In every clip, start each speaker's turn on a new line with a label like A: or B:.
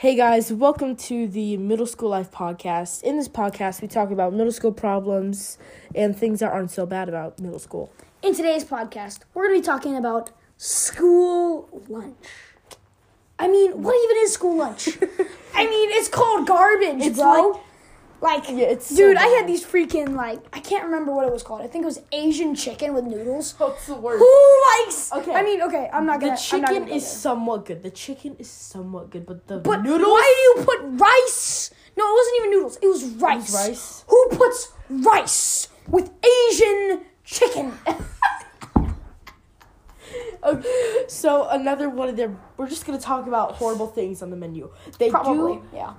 A: Hey guys, welcome to the Middle School Life podcast. In this podcast, we talk about middle school problems and things that aren't so bad about middle school.
B: In today's podcast, we're going to be talking about school lunch. I mean, what even is school lunch? I mean, it's called garbage,
A: It's
B: bro. Like,
A: Yeah, it's so
B: dude, I had these freaking like I can't remember what it was called. I think it was Asian chicken with noodles.
A: What's the word?
B: Who likes?
A: Okay.
B: I mean, okay, I'm not
A: The
B: gonna. I'm
A: chicken
B: gonna go
A: is
B: there.
A: somewhat good. The chicken is somewhat good, but the
B: But
A: noodles.
B: why do you put rice? No, it wasn't even noodles. It was rice.
A: rice?
B: Who puts rice with Asian chicken?
A: Okay, so another one of their. We're just gonna talk about horrible things on the menu. They
B: Probably,
A: do.
B: yeah.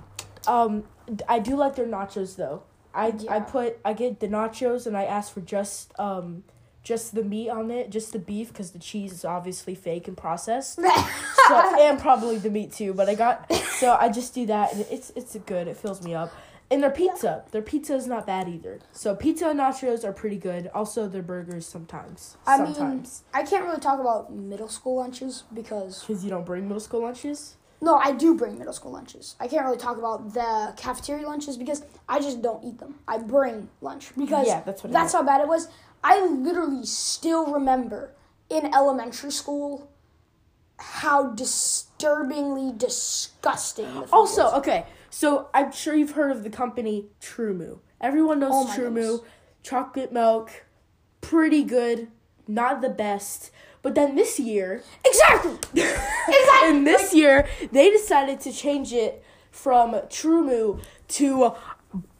A: Um, I do like their nachos though. I I put I get the nachos and I ask for just um just the meat on it, just the beef because the cheese is obviously fake and processed. so and probably the meat too. But I got so I just do that and it's it's good. It fills me up. And their pizza, their pizza is not bad either. So pizza and nachos are pretty good. Also their burgers sometimes.
B: I mean, I can't really talk about middle school lunches because
A: because you don't bring middle school lunches.
B: No, I do bring middle school lunches. I can't really talk about the cafeteria lunches because I just don't eat them. I bring lunch because
A: Yeah, that's what
B: that's how bad it was. I literally still remember in elementary school how disturbingly disgusting. The
A: Also,
B: was.
A: okay, so I'm sure you've heard of the company TruMoo. Everyone knows
B: Oh
A: TruMoo.
B: goodness.
A: Chocolate milk, pretty good, not the best. But then this year,
B: exactly, exactly.
A: and this year, they decided to change it from TruMoo to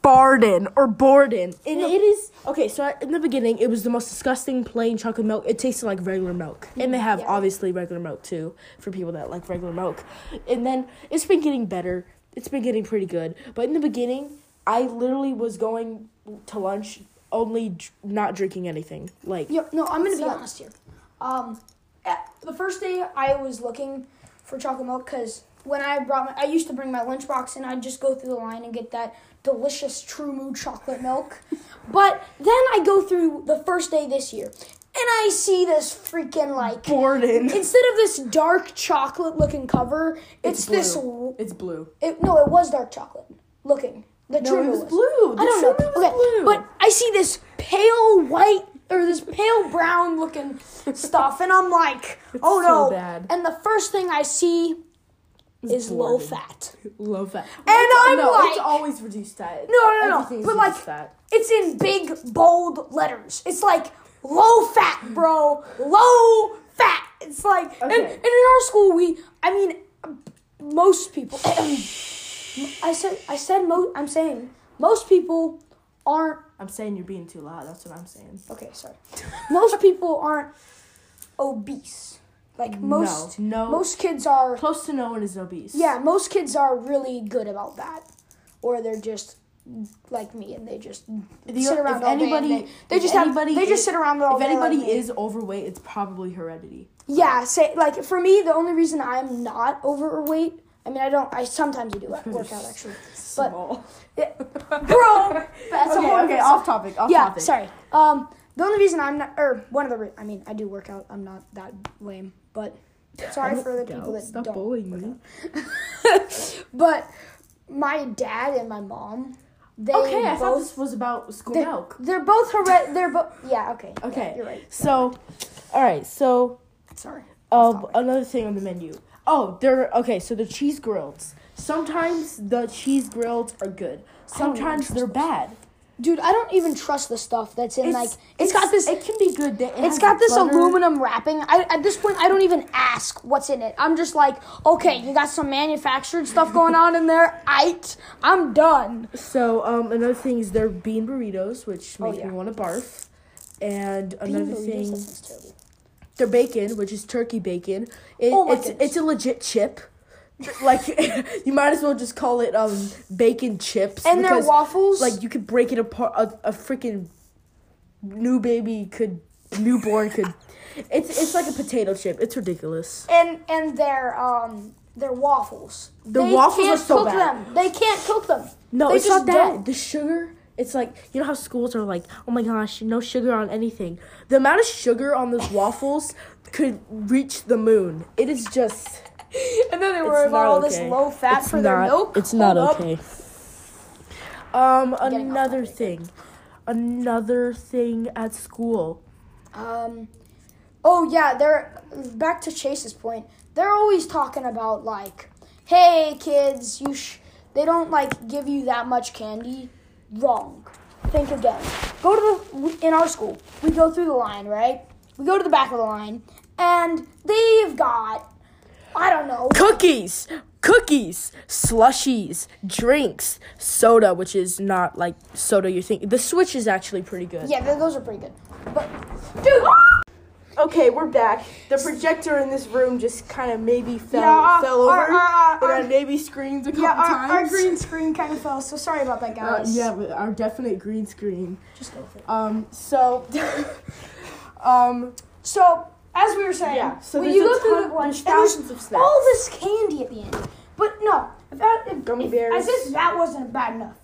A: Barden or Borden. And it is okay. So I- in the beginning, it was the most disgusting plain chocolate milk. It tasted like regular milk, and they have
B: Yeah.
A: obviously regular milk too for people that like regular milk. And then it's been getting better. It's been getting pretty good. But in the beginning, I literally was going to lunch only dr- not drinking anything. Like
B: Yo, no, I'm gonna be honest here. Um, the first day I was looking for chocolate milk because when I brought my, I used to bring my lunchbox and I'd just go through the line and get that delicious TruMoo chocolate milk. but then I go through the first day this year and I see this freaking like
A: Borden.
B: instead of this dark chocolate looking cover, it's,
A: blue.
B: this.
A: It's blue.
B: It, no, it was dark chocolate looking. The
A: No,
B: True
A: it
B: Moo
A: was blue. The
B: I don't know. Okay,
A: blue.
B: but I see this pale white or this pale brown looking stuff, and I'm like, oh
A: so
B: no!
A: bad.
B: And the first thing I see is low fat.
A: Low fat.
B: And I'm like.
A: no, it's always reduced fat.
B: No, no, no,
A: is
B: but, like,
A: fat.
B: It's in big bold letters. It's like low fat, bro. Low fat. It's like, and, and in our school, we, I mean, most people. I said, I said, mo- I'm saying most people aren't
A: I'm saying you're being too loud. That's what I'm saying.
B: Okay, sorry. most people aren't obese. Like most
A: no.
B: most kids are
A: Close to no one is obese.
B: yeah, most kids are really good about that. Or they're just like me and they just
A: The-
B: sit around
A: if
B: all day and
A: anybody,
B: they, they
A: if
B: just have
A: anybody
B: they just sit around all
A: If
B: day. like
A: anybody
B: me.
A: is overweight, it's probably heredity.
B: Yeah, say like for me the only reason I'm not overweight I mean I don't I sometimes I do work out actually. But
A: Small.
B: it, bro that's a
A: okay,
B: whole
A: okay, off topic. Off
B: yeah,
A: topic.
B: sorry. Um, the only reason I'm not, or one of the, re- I mean, I do work out. I'm not that lame, but sorry for the people that
A: Stop
B: don't.
A: bullying me.
B: But my dad and my mom, they
A: Okay, I thought
B: both,
A: this was about school
B: they're,
A: milk.
B: they're both hered. They're both. Yeah. Okay. yeah,
A: Okay,
B: you're right.
A: So, all right. So,
B: Sorry.
A: um, another thing on the menu. Oh, they're okay. So the cheese grills. Sometimes the cheese grills are good. Sometimes they're bad.
B: Dude, I don't even trust the stuff that's in like. it's got this.
A: It can be good. It
B: It's
A: has
B: got this
A: butter.
B: aluminum wrapping. I, at this point, I don't even ask what's in it. I'm just like, okay, you got some manufactured stuff going on in there. I, I'm done.
A: So, um, another thing is their bean burritos, which
B: Oh,
A: make
B: yeah.
A: me want to barf. And another thing. Their bacon, which is turkey bacon. It,
B: Oh
A: it's
B: goodness.
A: it's a legit chip. Like you might as well just call it um bacon chips.
B: And their waffles,
A: Like you could break it apart. A, a freaking new baby could, newborn could. It's it's like a potato chip. It's ridiculous.
B: and and their um their waffles.
A: The waffles are so
B: cook
A: bad.
B: them. They can't cook them.
A: No,
B: They
A: it's
B: just
A: not that.
B: don't.
A: The sugar. It's like you know how schools are like, oh my gosh, no sugar on anything. The amount of sugar on those waffles could reach the moon. It is just
B: and then they worry
A: It's
B: about
A: not
B: all this low fat
A: It's
B: for their milk.
A: It's not
B: Hold up.
A: okay. Um, another thing. Another thing at school.
B: Um, oh yeah, they're back to Chase's point. They're always talking about like, hey kids, you sh-, they don't like give you that much candy. Wrong. Think again. Go to the in our school. We go through the line, right? We go to the back of the line, and they've got, I don't know,
A: Cookies, cookies, slushies, drinks, soda, which is not like soda you think. The Switch is actually pretty good.
B: yeah, those are pretty good. But dude,
A: Okay, we're back. The projector in this room just kind of maybe fell
B: Yeah,
A: fell
B: our-
A: over,
B: our- our-
A: and I maybe screamed a couple
B: yeah, our,
A: times.
B: our green screen kind of fell. So sorry about that,
A: Uh,
B: guys.
A: yeah, but our definite green screen.
B: just go with it.
A: Um, so, um,
B: So, as we were saying,
A: Yeah, so
B: when you go through the lunch,
A: there's
B: and there's
A: thousands of snacks.
B: all this candy at the end. But no, if that, if,
A: Gummy
B: if-
A: bears.
B: As if that wasn't bad enough.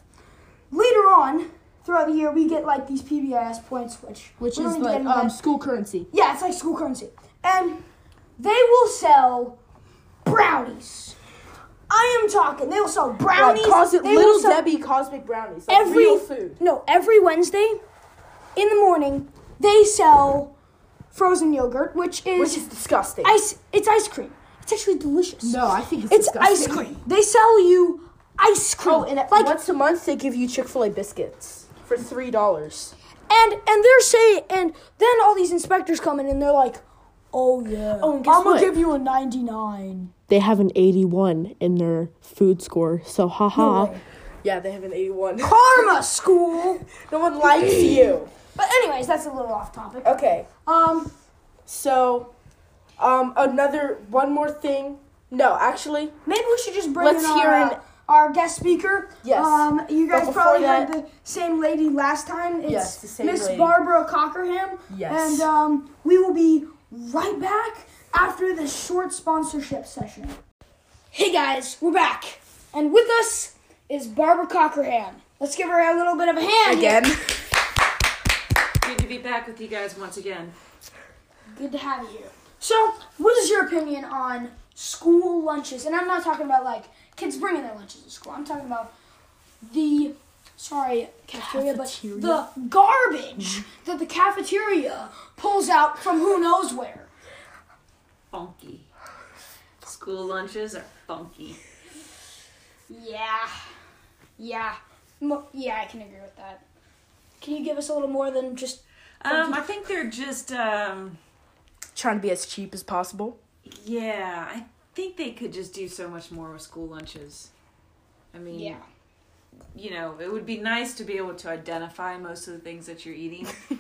B: Later on, throughout the year, we get like these PBIS points, which
A: which is
B: need to get
A: like um school currency.
B: yeah, it's like school currency, and they will sell brownies. I am talking. They will sell brownies.
A: Like, cos-
B: they will
A: little Debbie cosmic brownies. Like
B: every
A: real food.
B: No, every Wednesday in the morning they sell frozen yogurt, which is,
A: Which is disgusting.
B: ice. It's ice cream. It's actually delicious.
A: no, I think it's
B: it's
A: disgusting.
B: ice cream. They sell you ice cream.
A: Oh, and
B: like
A: once a month they give you Chick Fil A biscuits for three dollars.
B: and and they're saying and then all these inspectors come in and they're like, oh yeah,
A: Oh, and guess
B: I'm gonna
A: what?
B: give you a ninety nine.
A: They have an eighty-one in their food score, so haha.
B: way.
A: yeah, they have an eighty-one.
B: Karma school.
A: no one likes you.
B: But anyways, that's a little off topic.
A: Okay,
B: Um,
A: so, um, another one more thing. No, actually,
B: Maybe we should just bring
A: Let's
B: in
A: hear
B: our,
A: an-
B: uh, our guest speaker.
A: Yes.
B: Um, you guys probably
A: that-
B: heard the same lady last time. It's
A: Yes, the same
B: Miss. Barbara Cockerham.
A: Yes.
B: And um, we will be right back after this short sponsorship session. Hey guys, we're back, and with us is Barbara Cockerham. Let's give her a little bit of a hand
A: again.
C: Good to be back with you guys once again.
B: Good to have you here. So, what is your opinion on school lunches? And I'm not talking about like kids bringing their lunches to school. I'm talking about the sorry cafeteria,
A: Cafeteria?
B: but the garbage that the cafeteria pulls out from who knows where.
C: Funky. School lunches are funky.
B: Yeah, yeah, Mo- yeah. I can agree with that. Can you give us a little more than just?
C: Um, I think they're just, um,
A: Trying to be as cheap as possible.
C: yeah, I think they could just do so much more with school lunches. I mean,
B: Yeah.
C: you know, it would be nice to be able to identify most of the things that you're eating.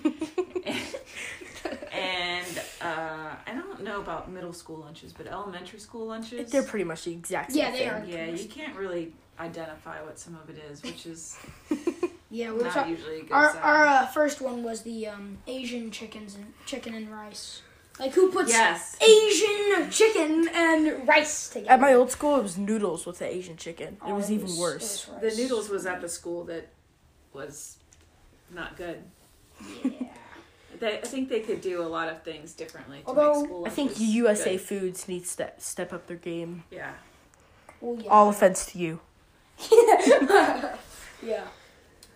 C: and uh, I don't know about middle school lunches, but elementary school lunches.
A: They're pretty much the exact same
B: Yeah, they
A: thing.
B: are.
C: yeah, you can't really identify what some of it is, which is
B: Yeah, we were
C: not
B: talking.
C: usually a good
B: Our
C: sign.
B: our uh, first one was the um, Asian chickens and chicken and rice. Like who puts
C: yes.
B: Asian chicken and rice together?
A: At my old school, it was noodles with the Asian chicken. It
B: Oh,
A: was even
B: it
A: worse.
B: was
C: The noodles was at the school that was not good.
B: Yeah.
C: They, I think they could do a lot of things differently to
B: Although,
C: make school
A: I think USA
C: good.
A: Foods needs to step up their game.
C: Yeah.
B: Well, yeah.
A: All offense to you.
B: yeah.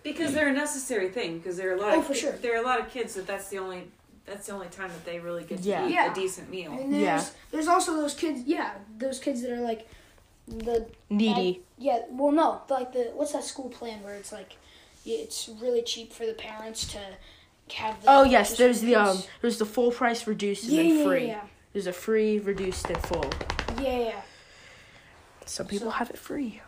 C: Because they're a necessary thing. Because there are a lot
B: Oh,
C: of
B: for
C: ki-
B: sure.
C: there are a lot of kids that that's the only that's the only time that they really get to
A: Yeah.
C: eat
B: Yeah.
C: a decent meal.
B: And there's
A: Yeah.
B: there's also those kids. Yeah, those kids that are like the
A: Needy.
B: yeah. Well, no, like the what's that school plan where it's like it's really cheap for the parents to have. The
A: Oh yes, there's the um, there's the full price reduced and
B: Yeah,
A: then
B: yeah,
A: free.
B: yeah,
A: There's a free, reduced, and full.
B: yeah, yeah.
A: Some people
B: So-
A: have it free.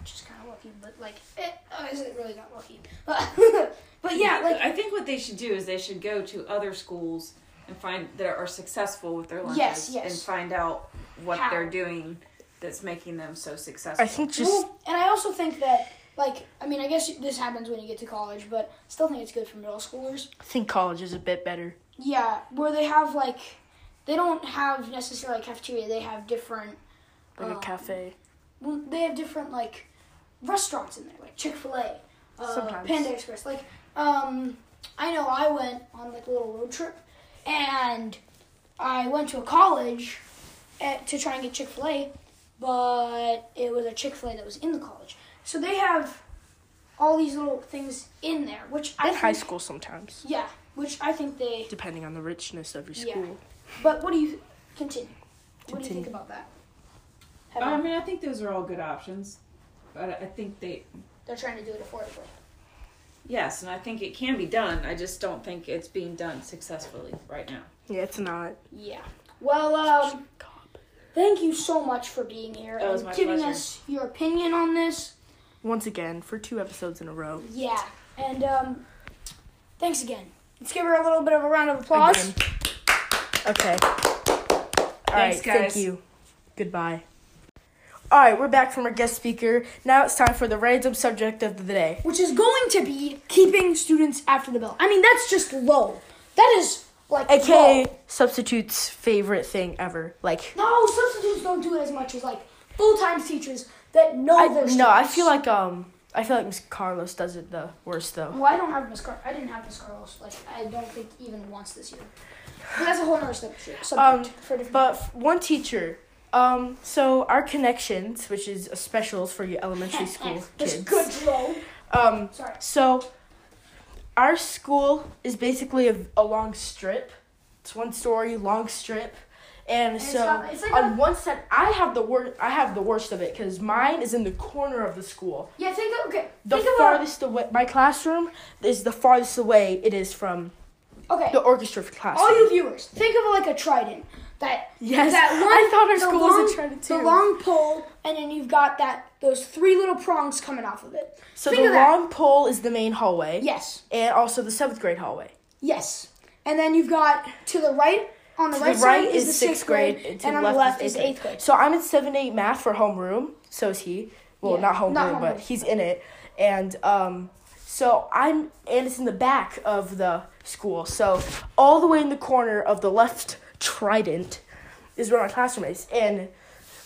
B: Which is kind of lucky, but like, eh, uh, is it really not lucky? but yeah, like
C: I think what they should do is they should go to other schools and find that are successful with their lunches
B: Yes, yes.
C: and find out what
B: How.
C: they're doing that's making them so successful.
A: I think just
B: Well, and I also think that, like, I mean, I guess this happens when you get to college, but still think it's good for middle schoolers.
A: I think college is a bit better.
B: Yeah, where they have like, they don't have necessarily a cafeteria. They have different,
A: Like
B: Oh.
A: a cafe.
B: well, they have different like restaurants in there, like Chick Fil A, uh,
A: Sometimes.
B: Panda Express. Like, um, I know I went on like a little road trip, and I went to a college eh, to try and get Chick Fil A, but it was a Chick Fil A that was in the college. So they have all these little things in there, which I
A: In high
B: think-
A: school sometimes,
B: Yeah, which I think they.
A: depending on the richness of your
B: Yeah.
A: school.
B: But what do you continue? What do you think about that?
C: I mean, I think those are all good options, but I think they
B: They're trying to do it affordably.
C: Yes, and I think it can be done. I just don't think it's being done successfully right now.
A: Yeah, it's not.
B: Yeah. Well, um, thank you so much for being here
C: That was
B: and
C: my
B: giving
C: pleasure.
B: us your opinion on this.
A: Once again, for two episodes in a row.
B: Yeah, and um, thanks again. Let's give her a little bit of a round of applause.
A: Again. Okay. All right.
C: Thanks, guys.
A: Thank you. Goodbye. All right, we're back from our guest speaker. Now it's time for the random subject of the day.
B: Which is going to be keeping students after the bell. I mean, that's just low. That is like
A: AKA
B: low.
A: substitute's favorite thing ever. Like,
B: No, substitutes don't do it as much as like full time teachers that know
A: I,
B: their students.
A: no, I feel like um, I feel like Miss Carlos does it the worst though.
B: Well, I don't have Miss Car. I didn't have Miss Carlos. Like I don't think even once this year. But that's a whole other subject. subject
A: Um. But f- one teacher. Um, so our connections, which is a specials for your elementary school kids.
B: good flow.
A: Um,
B: Sorry.
A: So, our school is basically a, a long strip. It's one story, long strip, and,
B: And
A: so
B: it's like
A: on
B: a-
A: one side, I have the worst. I have the worst of it because mine is in the corner of the school.
B: Yeah, think of okay.
A: The
B: think of
A: farthest away, my classroom is the farthest away it is from
B: okay.
A: the orchestra classroom.
B: All you viewers, think of it like a trident. That
A: Yes,
B: that one,
A: I thought our school was a
B: long-
A: trident
B: The long pole, and then you've got that those three little prongs coming off of it.
A: so
B: think
A: the long pole is the main hallway,
B: Yes,
A: and also the seventh grade hallway.
B: yes. And then you've got to the right on the
A: To
B: right,
A: the right
B: side
A: is
B: the
A: sixth grade,
B: and,
A: to
B: on the left is
A: eighth
B: grade.
A: So I'm in seven eight math for homeroom. So is he. Well,
B: Yeah,
A: not homeroom,
B: not
A: but
B: homeroom.
A: he's in it. And um, so I'm and it's in the back of the school. So all the way in the corner of the left trident is where my classroom is, and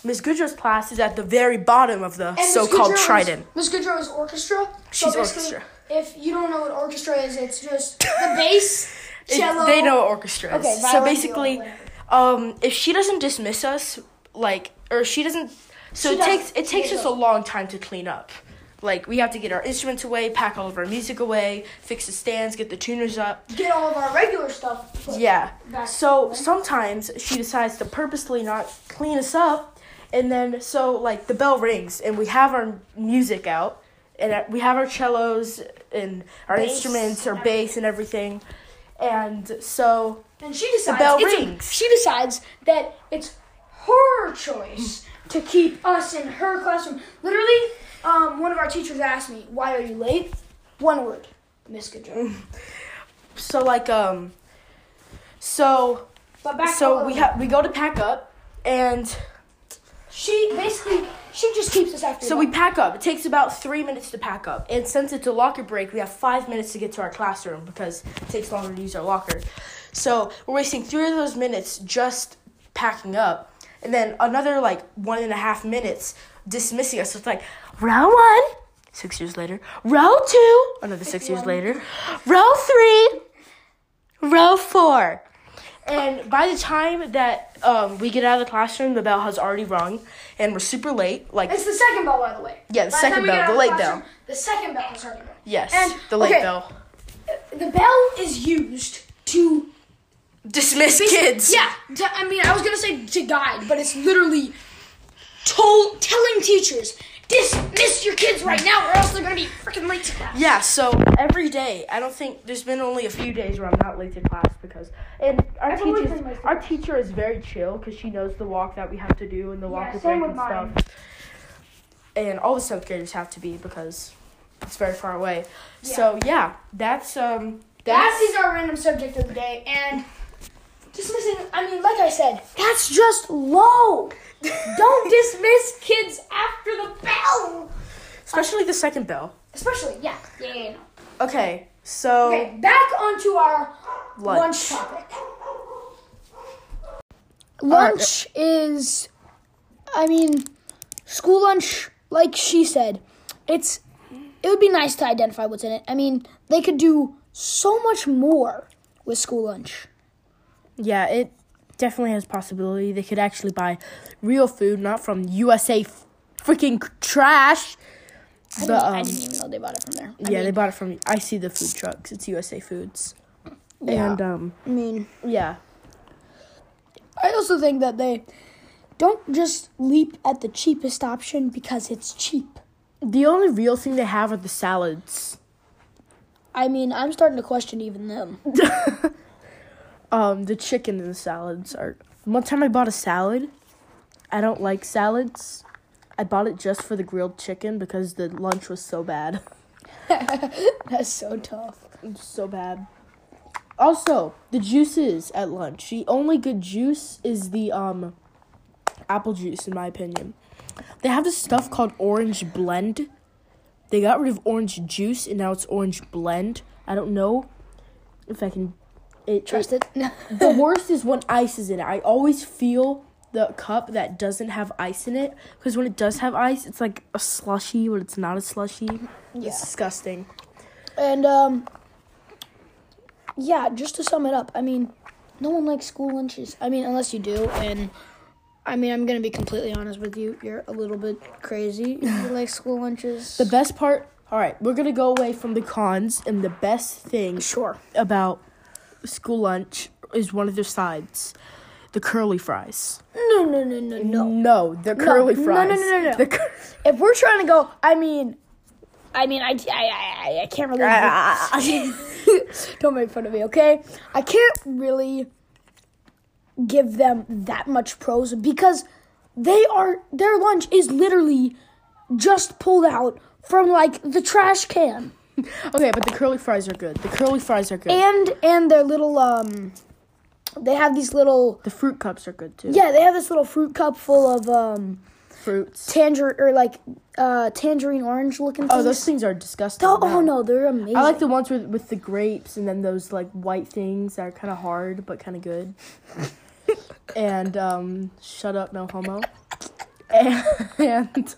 A: Miss Goodrow's class is at the very bottom of the so-called
B: Goodrow is-
A: trident.
B: Miss Goodrow is orchestra.
A: She's
B: basically,
A: orchestra.
B: If you don't know what orchestra is, it's just the bass,
A: It- they know what orchestra is.
B: Okay,
A: so basically, um, if she doesn't dismiss us, like, or she doesn't, so
B: She
A: it
B: doesn't.
A: takes it takes us a long time to clean up. Like we have to get our instruments away, pack all of our music away, fix the stands, get the tuners up.
B: get all of our regular stuff.
A: Yeah. So
B: away.
A: sometimes she decides to purposely not clean us up, and then so like the bell rings and we have our music out, and we have our cellos and our
B: Bass
A: instruments, our bass and everything, and so
B: And she decides The
A: bell
B: it's a-
A: rings.
B: she decides that it's her choice to keep us in her classroom. Literally, one of our teachers asked me, "Why are you late?" One word, Miss Goodrow.
A: so like um, so
B: But back
A: so we have we go to pack up, and
B: She basically she just keeps us after.
A: so we pack up. It takes about three minutes to pack up, and since it's a locker break, we have five minutes to get to our classroom because it takes longer to use our locker. So we're wasting three of those minutes just packing up, and then another like one and a half minutes dismissing us. So it's like row one, six years later. Row two, another six years
B: One.
A: later. Row three, row four. And by the time that um, we get out of the classroom, the bell has already rung, and we're super late. Like
B: It's the second bell, by the way.
A: Yeah, the
B: By
A: second
B: we
A: bell, the late bell.
B: The second bell is already rung.
A: yes,
B: And-
A: the late
B: okay.
A: bell.
B: The bell is used to
A: Dismiss kids.
B: Yeah, to- I mean, I was gonna say to guide, but it's literally told telling teachers dismiss your kids right now, or else they're gonna be freaking late to class.
A: Yeah, so every day, I don't think there's been only a few days where I'm not late to class because, and our
B: I've
A: teacher,
B: been late to
A: our teacher is very chill because she knows the walk that we have to do and the walk
B: Yeah,
A: break
B: same with
A: and
B: mine.
A: stuff. And all the seventh graders have to be because it's very far away. Yeah. So yeah, that's um,
B: That
A: that's
B: is our random subject of the day, and dismissing. I mean, like I said, that's just low. Don't dismiss kids after the bell,
A: especially the second bell.
B: especially yeah, yeah, yeah. no.
A: Okay, so
B: Okay, back onto our
A: lunch.
B: lunch topic. Lunch is, I mean, school lunch, like she said, it's, it would be nice to identify what's in it. I mean, they could do so much more with school lunch.
A: Yeah, it definitely has possibility. They could actually buy real food, not from USA f- freaking trash.
B: I,
A: But,
B: didn't, I
A: um,
B: didn't even know they bought it from there. I
A: yeah, they bought it from. I see the food trucks. It's USA Foods.
B: Yeah.
A: And um,
B: I mean,
A: yeah,
B: I also think that they don't just leap at the cheapest option because it's cheap.
A: the only real thing they have are the salads.
B: I mean, I'm starting to question even them.
A: Um, the chicken and the salads are. One time I bought a salad. I don't like salads. I bought it just for the grilled chicken because the lunch was so bad.
B: That's so tough.
A: It's so bad. Also, the juices at lunch. The only good juice is the um apple juice in my opinion. They have this stuff called orange blend. They got rid of orange juice and now it's orange blend. I don't know if I can it,
B: trusted. it.
A: the worst is when ice is in it. I always feel the cup that doesn't have ice in it because when it does have ice, it's like a slushy when it's not a slushy.
B: Yeah.
A: It's disgusting.
B: And um yeah, just to sum it up, I mean, no one likes school lunches. I mean, unless you do and I mean, I'm going to be completely honest with you. You're a little bit crazy if you like school lunches.
A: The best part, all right, we're gonna go away from the cons, and the best thing
B: sure.
A: about school lunch is one of their sides, the curly fries.
B: No, no, no, no, no.
A: No, the curly
B: No, no, no, no, no, no.
A: The cur-
B: If we're trying to go, I mean, I mean, I, I, I, I can't really. Ah. Don't make fun of me, okay? I can't really give them that much pros because they are their lunch is literally just pulled out from like the trash can.
A: okay, but the curly fries are good. The curly fries are good.
B: And and their little um they have these little
A: the fruit cups are good too.
B: yeah, they have this little fruit cup full of um
A: fruits.
B: tangerine or like uh tangerine orange looking things.
A: Oh, those things are disgusting.
B: Oh,
A: no.
B: oh no, they're amazing.
A: I like the ones with with the grapes and then those like white things that are kind of hard but kind of good. and um, shut up, no homo. And,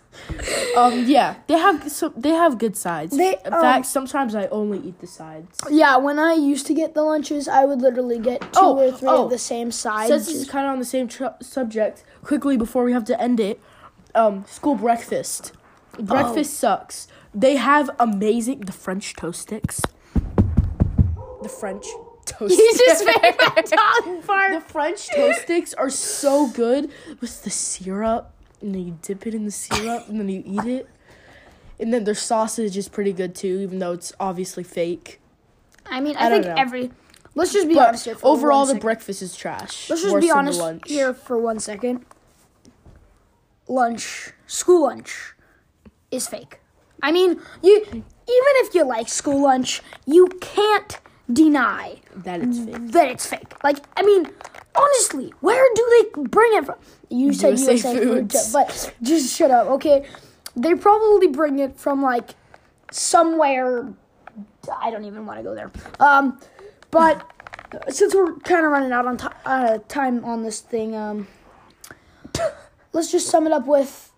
A: um, yeah, they have so they have good sides.
B: They,
A: In
B: um,
A: fact, sometimes I only eat the sides.
B: Yeah, when I used to get the lunches, I would literally get two
A: Oh,
B: or three
A: oh.
B: of the same sides.
A: Since this is kind of on the same tr- subject, quickly before we have to end it, um, school breakfast. Breakfast sucks. They have amazing the French toast sticks. The French toast.
B: you just
A: sticks.
B: made my tongue fart.
A: The French toast sticks are so good with the syrup, and then you dip it in the syrup, and then you eat it. And then their sausage is pretty good too, even though it's obviously fake.
B: I mean, I,
A: I
B: think
A: know.
B: every. Let's just be
A: But
B: honest here. For
A: overall,
B: one
A: the
B: second.
A: breakfast is trash.
B: Let's just be honest
A: lunch.
B: here for one second. Lunch, school lunch, is fake. I mean, you even if you like school lunch, you can't deny
A: That it's fake.
B: that it's fake. Like, I mean, honestly, where do they bring it from? You said
A: USA
B: USA, food,
A: Foods.
B: too, but just shut up, okay? They probably bring it from like somewhere. I don't even want to go there. Um, but since we're kind of running out on ti uh, time on this thing, um, let's just sum it up with.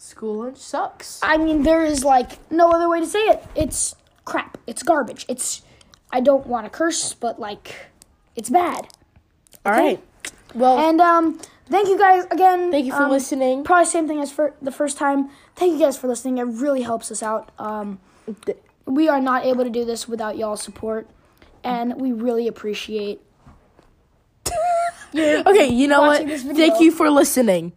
A: School lunch sucks.
B: I mean, there is like no other way to say it. It's crap. It's garbage. It's. I don't want to curse, but like, it's bad.
A: All right. Well,
B: And um, thank you guys again.
A: thank you for
B: um,
A: listening.
B: Probably same thing as for the first time. Thank you guys for listening. It really helps us out. Um, we are not able to do this without y'all's support, and we really appreciate.
A: Okay, you know what?
B: watching this video.
A: Thank you for listening.